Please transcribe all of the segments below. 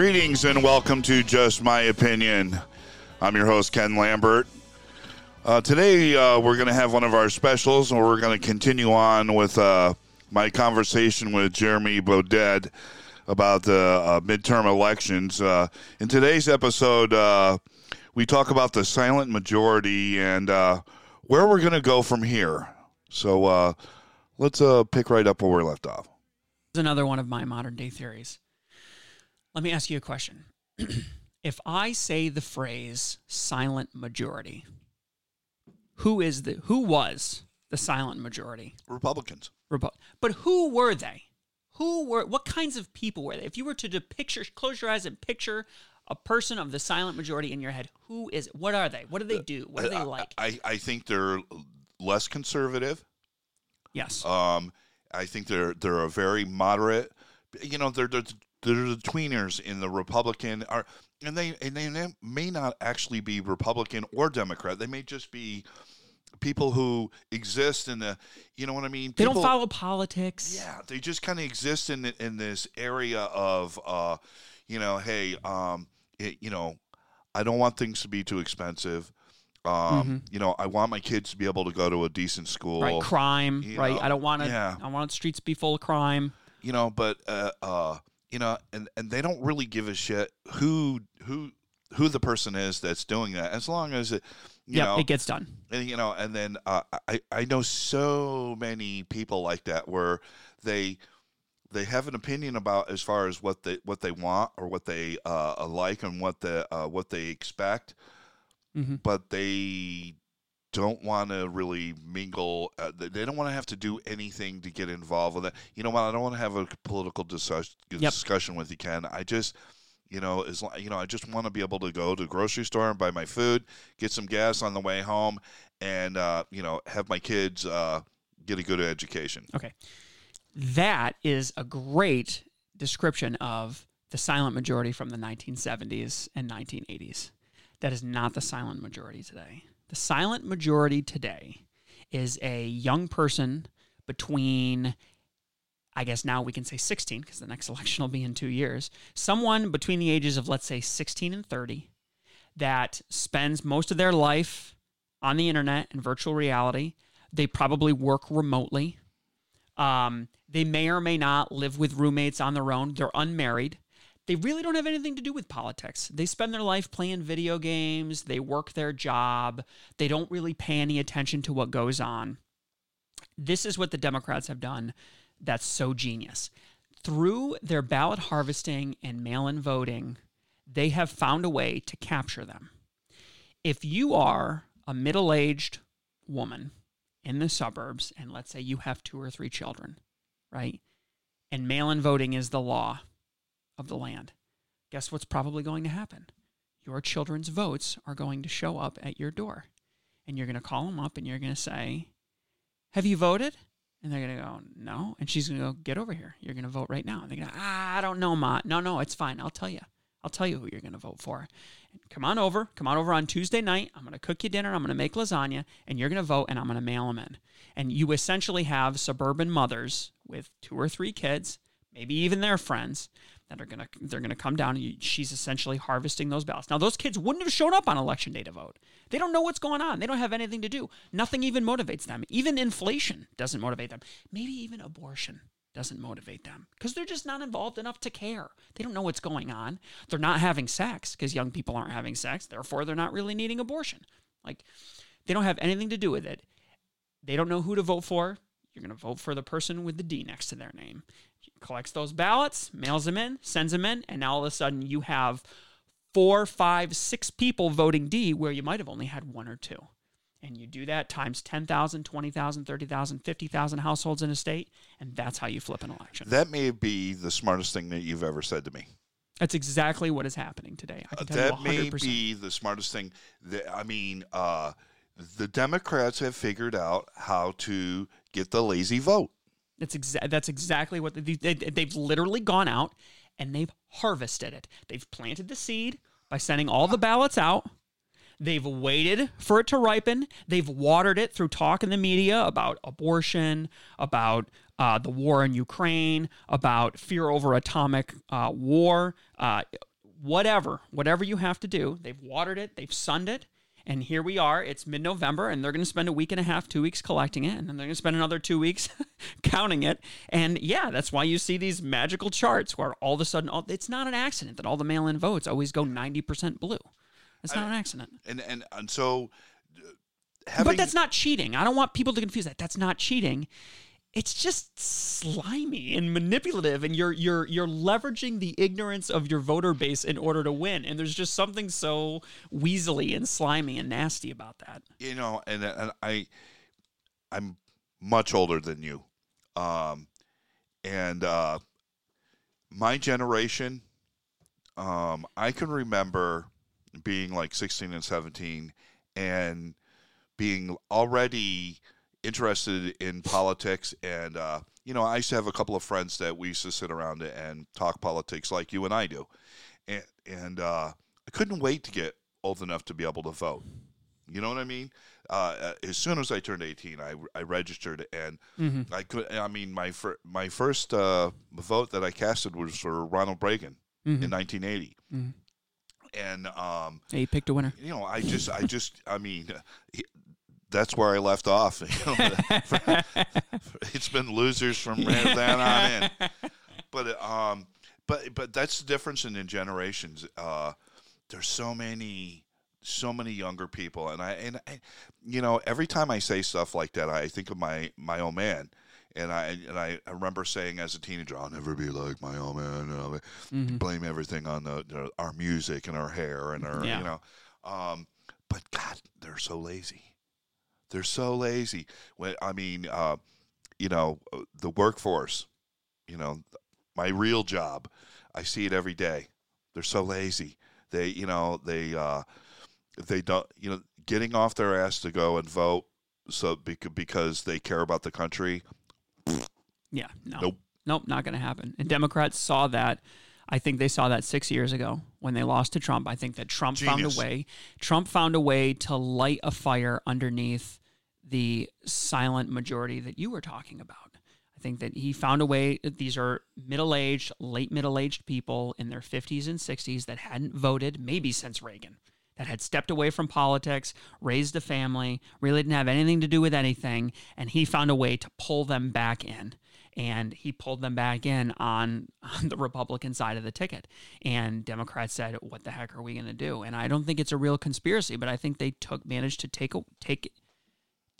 Greetings and welcome to Just My Opinion. I'm your host, Ken Lambert. Uh, today, uh, we're going to have one of our specials, and we're going to continue on with uh, my conversation with Jeremy Boded about the uh, midterm elections. Uh, in today's episode, uh, we talk about the silent majority and where we're going to go from here. So let's pick right up where we're left off. Another one of my modern day theories. Let me ask you a question. if I say the phrase silent majority, who is the who was the silent majority? Republicans. Repu- but who were they? Who were what kinds of people were they? If you were to picture close your eyes and picture a person of the silent majority in your head, who is it? What are they? What do they do? What are they like? I, I think they're less conservative. Yes. Um, I think they're they're a very moderate. You know, they're, they're they're the tweeners in the Republican are, and they and they may not actually be Republican or Democrat. They may just be people who exist in the, you know what I mean. People, they don't follow politics. Yeah, they just kind of exist in in this area of, uh, you know, hey, um, it, you know, I don't want things to be too expensive. Um, mm-hmm. you know, I want my kids to be able to go to a decent school. Right, crime. right, know? I don't want to. Yeah. I want streets to be full of crime. You know, but uh, uh, you know, and and they don't really give a shit who who who the person is that's doing that, as long as it, you yep, know, it gets done. And you know, and then uh, I I know so many people like that where they they have an opinion about as far as what they what they want or what they uh, like and what the uh, what they expect, mm-hmm. but they don't want to really mingle. Uh, they don't want to have to do anything to get involved with it. You know what? I don't want to have a political discuss- yep. discussion with you, Ken. I just, you know, as you know, I just want to be able to go to the grocery store and buy my food, get some gas on the way home, and uh, you know, have my kids uh, get a good education. Okay, that is a great description of the silent majority from the 1970s and 1980s. That is not the silent majority today. The silent majority today is a young person between, I guess now we can say 16, because the next election will be in two years, someone between the ages of, let's say, 16 and 30 that spends most of their life on the internet and virtual reality. They probably work remotely. Um, they may or may not live with roommates on their own. They're unmarried they really don't have anything to do with politics. They spend their life playing video games, they work their job, they don't really pay any attention to what goes on. This is what the Democrats have done that's so genius. Through their ballot harvesting and mail in voting, they have found a way to capture them. If you are a middle aged woman in the suburbs, and let's say you have two or three children, right? And mail in voting is the law of the land. Guess what's probably going to happen? Your children's votes are going to show up at your door. And you're going to call them up and you're going to say, Have you voted? And they're going to go, No. And she's going to go, Get over here. You're going to vote right now. And they're going to, Ah, I don't know, Ma. No, no, it's fine. I'll tell you. I'll tell you who you're going to vote for. And come on over. Come on over on Tuesday night. I'm going to cook you dinner. I'm going to make lasagna, and you're going to vote, and I'm going to mail them in. And you essentially have suburban mothers with two or three kids, maybe even their friends, that are gonna they're gonna come down and you, she's essentially harvesting those ballots. Now those kids wouldn't have shown up on election day to vote. They don't know what's going on. They don't have anything to do. Nothing even motivates them. Even inflation doesn't motivate them. Maybe even abortion doesn't motivate them because they're just not involved enough to care. They don't know what's going on. They're not having sex because young people aren't having sex. Therefore, they're not really needing abortion. Like they don't have anything to do with it. They don't know who to vote for. You're going to vote for the person with the D next to their name collects those ballots, mails them in, sends them in, and now all of a sudden you have four, five, six people voting D where you might have only had one or two. And you do that times 10,000, 20,000, 30,000, 50,000 households in a state, and that's how you flip an election. That may be the smartest thing that you've ever said to me. That's exactly what is happening today. Uh, that may be the smartest thing. That, I mean, uh, the Democrats have figured out how to get the lazy vote. That's exa- that's exactly what they, they, they've literally gone out and they've harvested it. They've planted the seed by sending all the ballots out. They've waited for it to ripen. They've watered it through talk in the media about abortion, about uh, the war in Ukraine, about fear over atomic uh, war, uh, whatever, whatever you have to do. They've watered it, they've sunned it. And here we are. It's mid November, and they're going to spend a week and a half, two weeks collecting it, and then they're going to spend another two weeks counting it. And yeah, that's why you see these magical charts where all of a sudden, all, it's not an accident that all the mail in votes always go 90% blue. It's not I- an accident. And and and so uh, having but that's not cheating. I don't want people to confuse that. That's not cheating. It's just slimy and manipulative, and you're you're you're leveraging the ignorance of your voter base in order to win. And there's just something so weaselly and slimy and nasty about that. you know, and, and I, I'm much older than you, um, and uh, my generation, um, I can remember being like 16 and 17, and being already interested in politics, and uh, you know, I used to have a couple of friends that we used to sit around and talk politics like you and I do, and and uh, I couldn't wait to get old enough to be able to vote. You know what I mean? Uh, uh, as soon as I turned 18, I, I registered, and Mm-hmm. I could. I mean, my fir- my first uh, vote that I casted was for Ronald Reagan Mm-hmm. in 1980, Mhm. and um, you picked a winner. you know, I just, I just, I mean, he, that's where I left off. It's been losers from then on in. But um, but but that's the difference in the generations. Uh, there's so many so many younger people and I and I, you know every time I say stuff like that I think of my my old man and I and I, I remember saying as a teenager I'll never be like my old man you know, Mhm. blame everything on the, the our music and our hair and our Yeah. you know um but god they're so lazy they're so lazy when I mean uh you know uh, the workforce you know my real job I see it every day they're so lazy they you know they uh they don't you know getting off their ass to go and vote so bec- because they care about the country Yeah, no. Nope. Nope, not going to happen. And Democrats saw that. I think they saw that six years ago when they lost to Trump. I think that Trump Genius. found a way. Trump found a way to light a fire underneath the silent majority that you were talking about. I think that he found a way. These are middle aged, late middle aged people in their 50s and 60s that hadn't voted maybe since Reagan, that had stepped away from politics, raised a family, really didn't have anything to do with anything. And he found a way to pull them back in. And he pulled them back in on, on the Republican side of the ticket. And Democrats said, "What the heck are we going to do?" And I don't think it's a real conspiracy, but I think they took managed to take take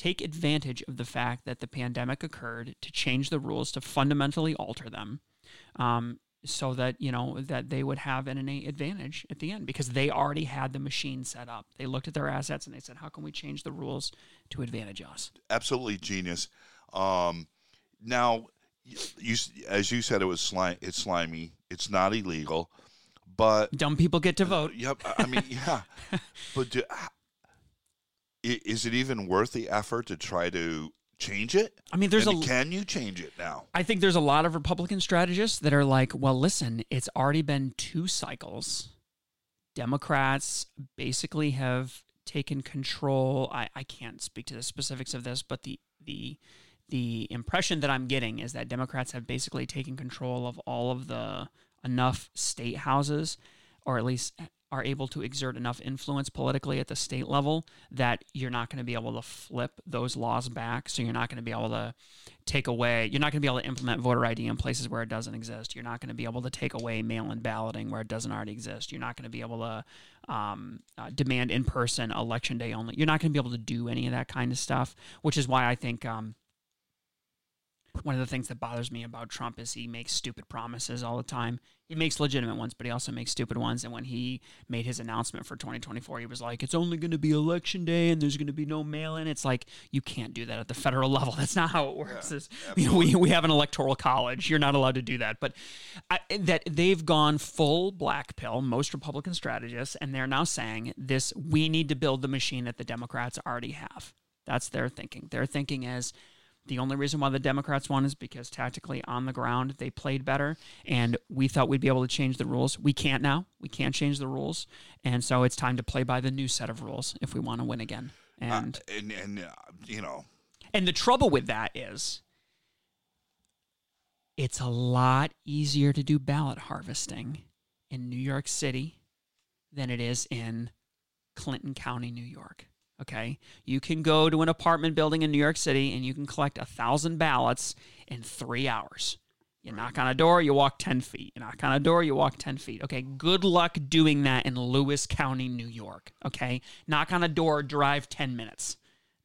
take advantage of the fact that the pandemic occurred to change the rules to fundamentally alter them um, so that you know that they would have an innate advantage at the end because they already had the machine set up they looked at their assets and they said how can we change the rules to advantage us absolutely genius. Um, now, you, as you said, it was slime. It's slimy. It's not illegal, but dumb people get to vote yep. I mean, yeah. But do, is it even worth the effort to try to change it? i mean there's And a can you change it now? I think there's a lot of Republican strategists that are like, well, listen, it's already been two cycles. Democrats basically have taken control. I, I can't speak to the specifics of this, but the the the impression that I'm getting is that Democrats have basically taken control of all of the enough state houses, or at least are able to exert enough influence politically at the state level that you're not going to be able to flip those laws back. So you're not going to be able to take away, you're not going to be able to implement voter ID in places where it doesn't exist. You're not going to be able to take away mail in balloting where it doesn't already exist. You're not going to be able to um, uh, demand in person election day only. You're not going to be able to do any of that kind of stuff, which is why I think. Um, one of the things that bothers me about Trump is he makes stupid promises all the time. He makes legitimate ones, but he also makes stupid ones. And when he made his announcement for 2024, he was like, "It's only going to be election day, and there's going to be no mail-in." It's like you can't do that at the federal level. That's not how it works. It's- you know, we we have an electoral college. You're not allowed to do that. But I, that they've gone full black pill. Most Republican strategists, and they're now saying this: we need to build the machine that the Democrats already have. That's their thinking. Their thinking is the only reason why the Democrats won is because tactically on the ground they played better, and we thought we'd be able to change the rules. We can't now. We can't change the rules, and so it's time to play by the new set of rules if we want to win again. And Uh, and and uh, you know, and the trouble with that is It's a lot easier to do ballot harvesting in New York City than it is in Clinton County, New York. Okay. You can go to an apartment building in New York City and you can collect a thousand ballots in three hours. You knock on a door, you walk 10 feet. You knock on a door, you walk 10 feet. Okay. Good luck doing that in Lewis County, New York. Okay. Knock on a door, drive 10 minutes.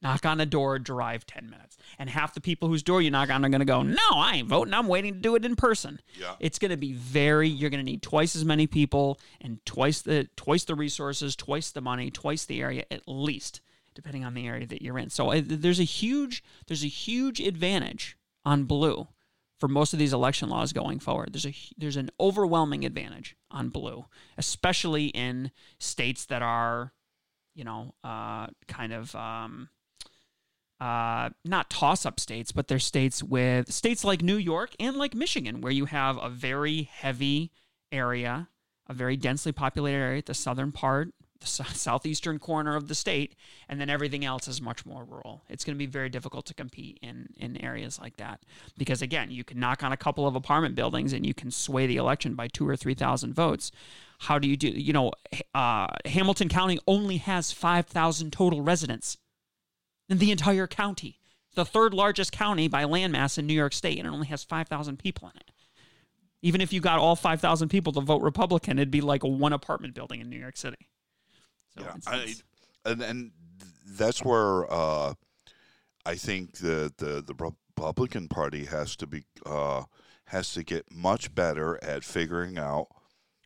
Knock on a door, drive 10 minutes. And half the people whose door you knock on are going to go, No, I ain't voting. I'm waiting to do it in person. Yeah. It's going to be very, you're going to need twice as many people and twice the, twice the resources, twice the money, twice the area at least, depending on the area that you're in. So there's a huge, there's a huge advantage on blue for most of these election laws going forward. There's a there's an overwhelming advantage on blue, especially in states that are, you know, uh, kind of um, uh, not toss up states, but they're states with states like New York and like Michigan, where you have a very heavy area, a very densely populated area the southern part, the southeastern corner of the state, and then everything else is much more rural. It's going to be very difficult to compete in in areas like that because again, you can knock on a couple of apartment buildings and you can sway the election by two or three thousand votes. How do you do? You know, uh, Hamilton County only has five thousand total residents in the entire county. the third largest county by landmass in New York State, and it only has 5,000 people in it. Even if you got all 5,000 people to vote Republican, it'd be like one apartment building in New York City. So yeah, I, and, and that's where uh, I think the, the, the Republican Party has to be uh, has to get much better at figuring out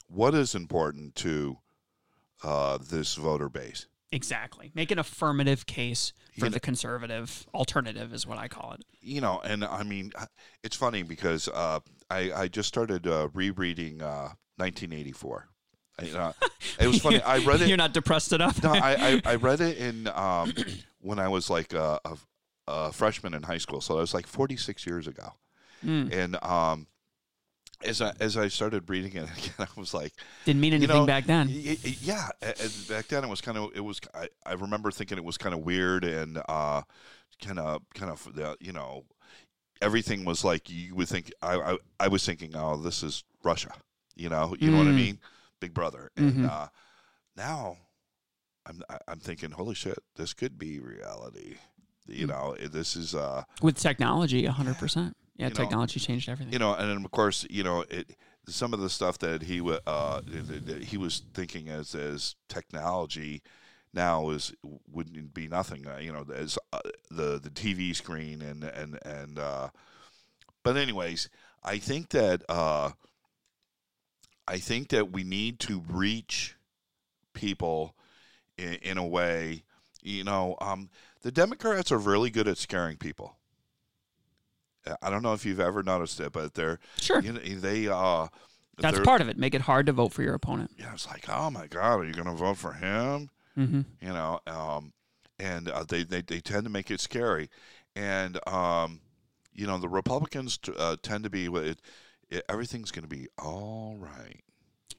what is important to uh, this voter base. Exactly. Make an affirmative case for you the know, conservative alternative, is what I call it. You know, and I mean, it's funny because uh, I, I just started uh, rereading uh, 1984. Uh, it was funny. I read it. You're not depressed enough. no, I, I, I, read it in um, when I was like a, a, a, freshman in high school. So it was like 46 years ago. Mm. And um, as I as I started reading it again, I was like, didn't mean anything you know, back then. yeah, back then it was kind of it was. I, I remember thinking it was kind of weird and uh, kind of kind of the you know everything was like you would think. I, I I was thinking, oh, this is Russia. You know, you mm. know what I mm. mean? Big Brother. And mm-hmm. uh, now I'm I'm thinking, holy shit, this could be reality. You mm. know, this is uh, with technology, hundred percent. Yeah, technology know, changed everything. You know, and then of course, you know, it some of the stuff that he uh, that he was thinking as as technology now is wouldn't be nothing. Uh, you know, as uh, the the TV screen and and and. Uh, but anyways, I think that uh, I think that we need to reach people in, in a way. You know, um, the Democrats are really good at scaring people. I don't know if you've ever noticed it, but they're sure you know, they uh that's part of it. Make it hard to vote for your opponent. Yeah, it's like, oh my god, are you going to vote for him? Mm-hmm. You know, um, and uh, they, they they tend to make it scary, and um, you know, the Republicans t- uh, tend to be it, it, everything's going to be all right.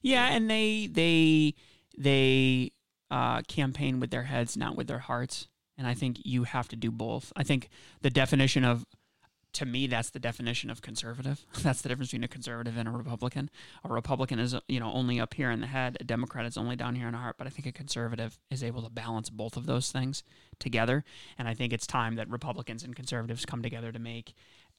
Yeah, and they they they uh, campaign with their heads, not with their hearts. And I think you have to do both. I think the definition of to me, that's the definition of conservative. That's the difference between a conservative and a Republican. A Republican is, you know, only up here in the head. A Democrat is only down here in the heart. But I think a conservative is able to balance both of those things together. And I think it's time that Republicans and conservatives come together to make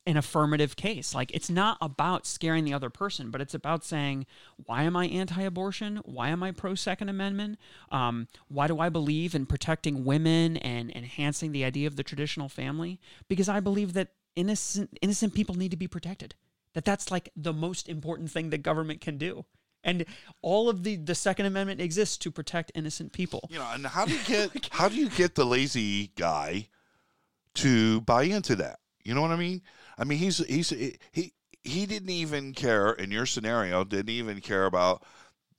an affirmative case. Like it's not about scaring the other person, but it's about saying, why am I anti-abortion? Why am I pro-Second Amendment? Um, why do I believe in protecting women and enhancing the idea of the traditional family? Because I believe that innocent innocent people need to be protected. That that's like the most important thing that government can do. And all of the the Second Amendment exists to protect innocent people. You know, and how do you get how do you get the lazy guy to buy into that? You know what I mean? I mean, he's he's he he didn't even care in your scenario. Didn't even care about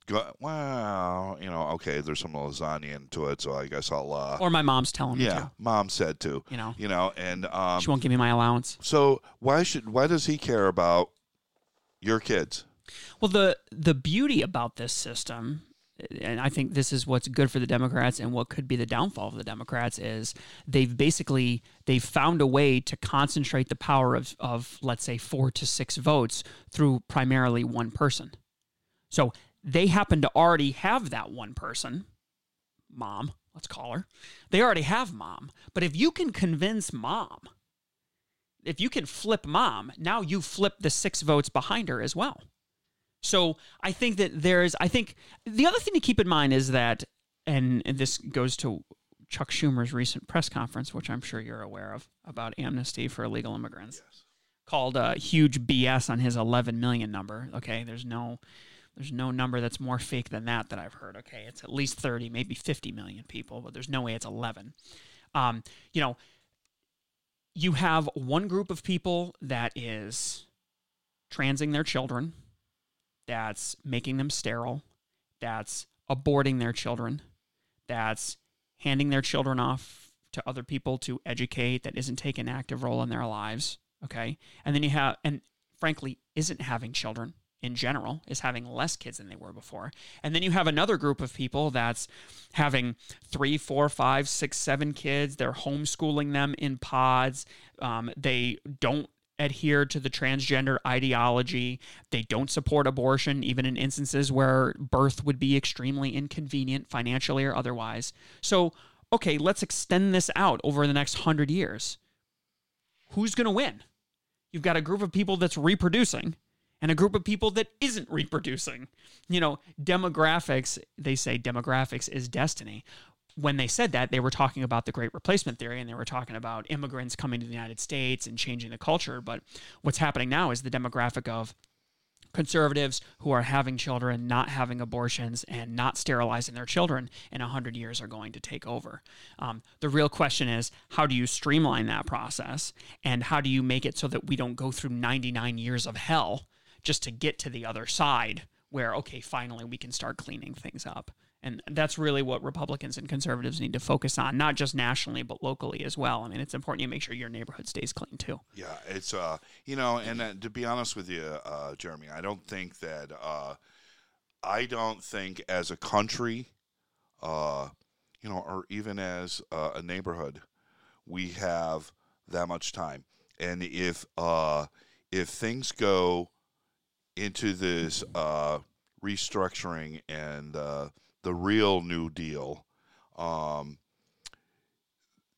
go, wow, you know, okay, there's some lasagna into it, so I guess I'll. Uh, or my mom's telling me. Yeah, to. mom said to. You know. You know, and um, she won't give me my allowance. So why should why does he care about your kids? Well, the the beauty about this system and I think this is what's good for the Democrats and what could be the downfall of the Democrats is they've basically they've found a way to concentrate the power of of let's say 4 to 6 votes through primarily one person. So they happen to already have that one person, mom, let's call her. They already have mom. But if you can convince mom, if you can flip mom, now you flip the 6 votes behind her as well. So I think that there's, I think the other thing to keep in mind is that, and, and this goes to Chuck Schumer's recent press conference, which I'm sure you're aware of, about amnesty for illegal immigrants, yes. called a huge BS on his 11 million number. Okay, there's no, there's no number that's more fake than that that I've heard. Okay, it's at least 30, maybe 50 million people, but there's no way it's 11. Um, you know, you have one group of people that is transing their children that's making them sterile, that's aborting their children, that's handing their children off to other people to educate, that isn't taking an active role in their lives. Okay. And then you have, and frankly, isn't having children in general, is having less kids than they were before. And then you have another group of people that's having three, four, five, six, seven kids. They're homeschooling them in pods. Um, they don't adhere to the transgender ideology. They don't support abortion, even in instances where birth would be extremely inconvenient, financially or otherwise. So, okay, let's extend this out over the next hundred years. Who's going to win? You've got a group of people that's reproducing and a group of people that isn't reproducing. You know, demographics, they say demographics is destiny when they said that, they were talking about the great replacement theory and they were talking about immigrants coming to the United States and changing the culture. But what's happening now is the demographic of conservatives who are having children, not having abortions, and not sterilizing their children in 100 years are going to take over. Um, the real question is how do you streamline that process and how do you make it so that we don't go through 99 years of hell just to get to the other side where, okay, finally we can start cleaning things up? And that's really what Republicans and conservatives need to focus on, not just nationally, but locally as well. I mean, it's important you make sure your neighborhood stays clean too. Yeah, it's, uh, you know, and uh, to be honest with you, uh, Jeremy, I don't think that, uh, I don't think as a country, uh, you know, or even as uh, a neighborhood, we have that much time. And if, uh, if things go into this, uh, restructuring and, uh, the real New Deal, um,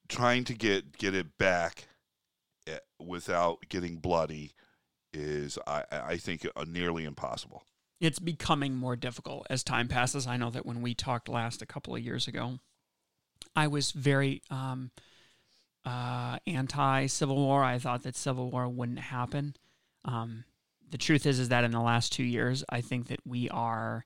trying to get get it back eh, without getting bloody is, I, I think, uh, nearly impossible. It's becoming more difficult as time passes. I know that when we talked last a couple of years ago, I was very um, uh, anti Civil War. I thought that Civil War wouldn't happen. Um, the truth is, is that in the last two years, I think that we are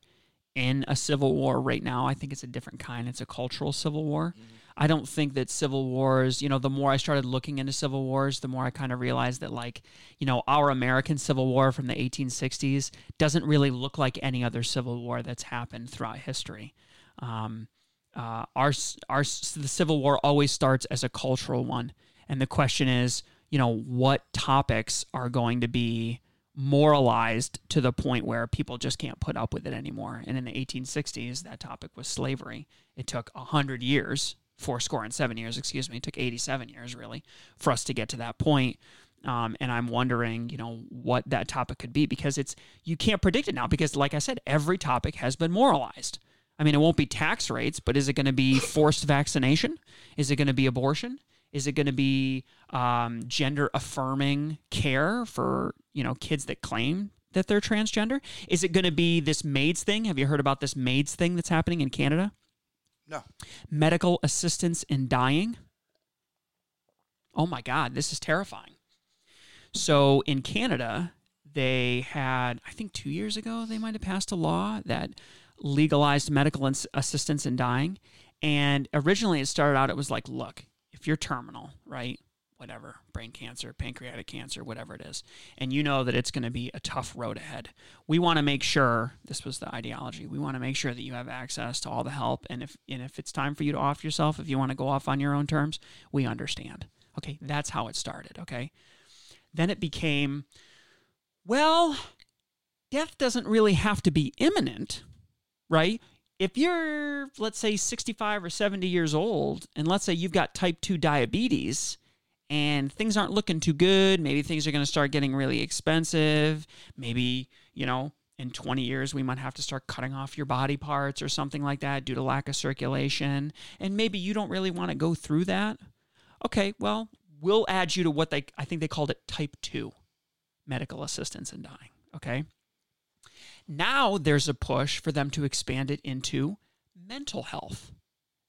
in a civil war right now. I think it's a different kind. It's a cultural civil war. Mm-hmm. I don't think that civil wars, you know, the more I started looking into civil wars, the more I kind of realized that, like, you know, our American Civil War from the 1860s doesn't really look like any other civil war that's happened throughout history. Um, uh, our, our, the Civil War always starts as a cultural one. And the question is, you know, what topics are going to be moralized to the point where people just can't put up with it anymore. And in the 1860s, that topic was slavery. It took 100 years, four score and seven years, excuse me, it took 87 years really for us to get to that point. Um, and I'm wondering, you know, what that topic could be because it's, you can't predict it now because, like I said, every topic has been moralized. I mean, it won't be tax rates, but is it going to be forced vaccination? Is it going to be abortion? Is it going to be um, gender affirming care for you know kids that claim that they're transgender? Is it going to be this MAIDS thing? Have you heard about this MAIDS thing that's happening in Canada? No. Medical assistance in dying. Oh my God, this is terrifying. So in Canada, they had, I think two years ago, they might have passed a law that legalized medical assistance in dying. And originally it started out, it was like, look, if you're terminal, right? Whatever, brain cancer, pancreatic cancer, whatever it is, and you know that it's going to be a tough road ahead. We want to make sure this was the ideology. We want to make sure that you have access to all the help, and if and if it's time for you to off yourself, if you want to go off on your own terms, we understand. Okay, that's how it started. Okay, then it became, well, death doesn't really have to be imminent, right? If you're, let's say, 65 or 70 years old, and let's say you've got type 2 diabetes and things aren't looking too good, maybe things are going to start getting really expensive. Maybe, you know, in 20 years, we might have to start cutting off your body parts or something like that due to lack of circulation. And maybe you don't really want to go through that. Okay, well, we'll add you to what they, I think they called it type 2 medical assistance in dying. Okay. Now there's a push for them to expand it into mental health,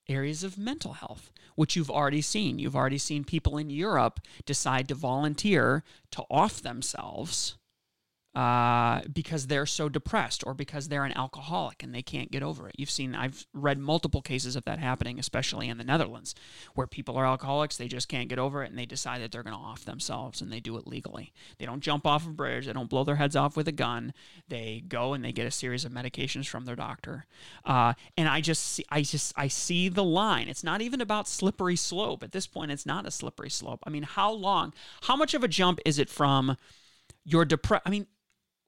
areas of mental health, which you've already seen. You've already seen people in Europe decide to volunteer to off themselves uh, because they're so depressed or because they're an alcoholic and they can't get over it. You've seen, I've read multiple cases of that happening, especially in the Netherlands, where people are alcoholics, they just can't get over it, and they decide that they're going to off themselves and they do it legally. They don't jump off a bridge, they don't blow their heads off with a gun. They go and they get a series of medications from their doctor. Uh, and I just see, I just, I see the line. It's not even about slippery slope. At this point, it's not a slippery slope. I mean, how long, how much of a jump is it from your depressed? I mean,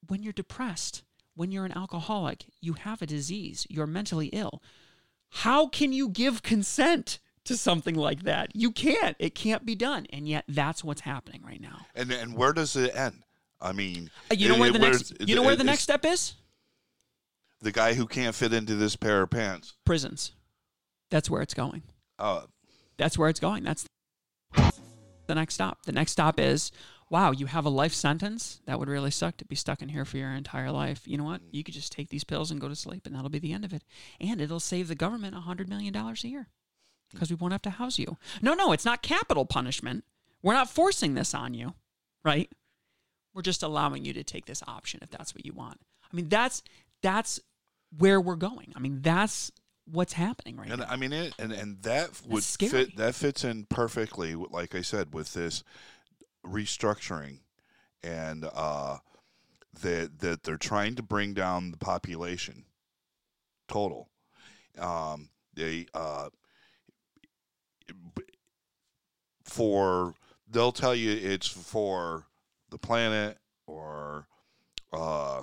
when you're depressed, when you're an alcoholic, you have a disease, you're mentally ill. How can you give consent to something like that? You can't. It can't be done. And yet that's what's happening right now. And and where does it end? I mean, Uh, You know it- where the next you know where the next step is? The guy who can't fit into this pair of pants. Prisons. That's where it's going. Uh, That's where it's going. That's the next stop. The next stop is wow, you have a life sentence? That would really suck to be stuck in here for your entire life. You know what? Mm. You could just take these pills and go to sleep, and that'll be the end of it. And it'll save the government $100 million a year hmm. because we won't have to house you. No, no, it's not capital punishment. We're not forcing this on you, right? We're just allowing you to take this option if that's what you want. I mean, that's that's where we're going. I mean, that's what's happening right and now. I mean, it, and and that would fit. That fits in perfectly, like I said, with this restructuring, and uh, that that they're trying to bring down the population total. Um, they uh, for they'll tell you it's for the planet or uh,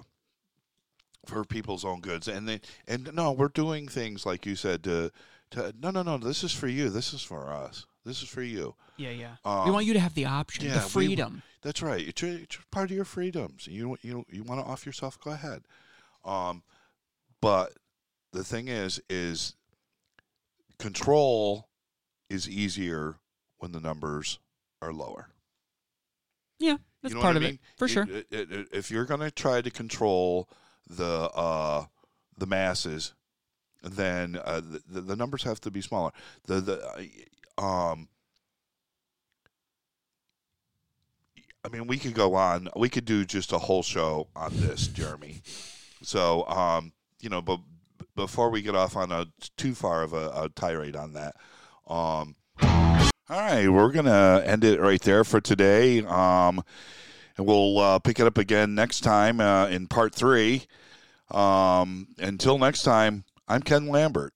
for people's own goods. And they and no we're doing things like you said to to no no no this is for you. This is for us this is for you Yeah, yeah. Um, we want you to have the option, yeah, the we- freedom. that's right it's, your- it's part of your freedoms you you you want to off yourself go ahead um but the thing is is control is easier when the numbers are lower yeah, that's you know part of I it for It- sure. it- it- it- if you're going to try to control the uh, the masses, then uh, the, the numbers have to be smaller. The the uh, um. I mean, we could go on. We could do just a whole show on this, Jeremy. So, um, you know, but before we get off on a too far of a, a tirade on that, um, all right, we're gonna end it right there for today. Um, and we'll uh, pick it up again next time uh, in part three. Um, until next time, I'm Ken Lambert.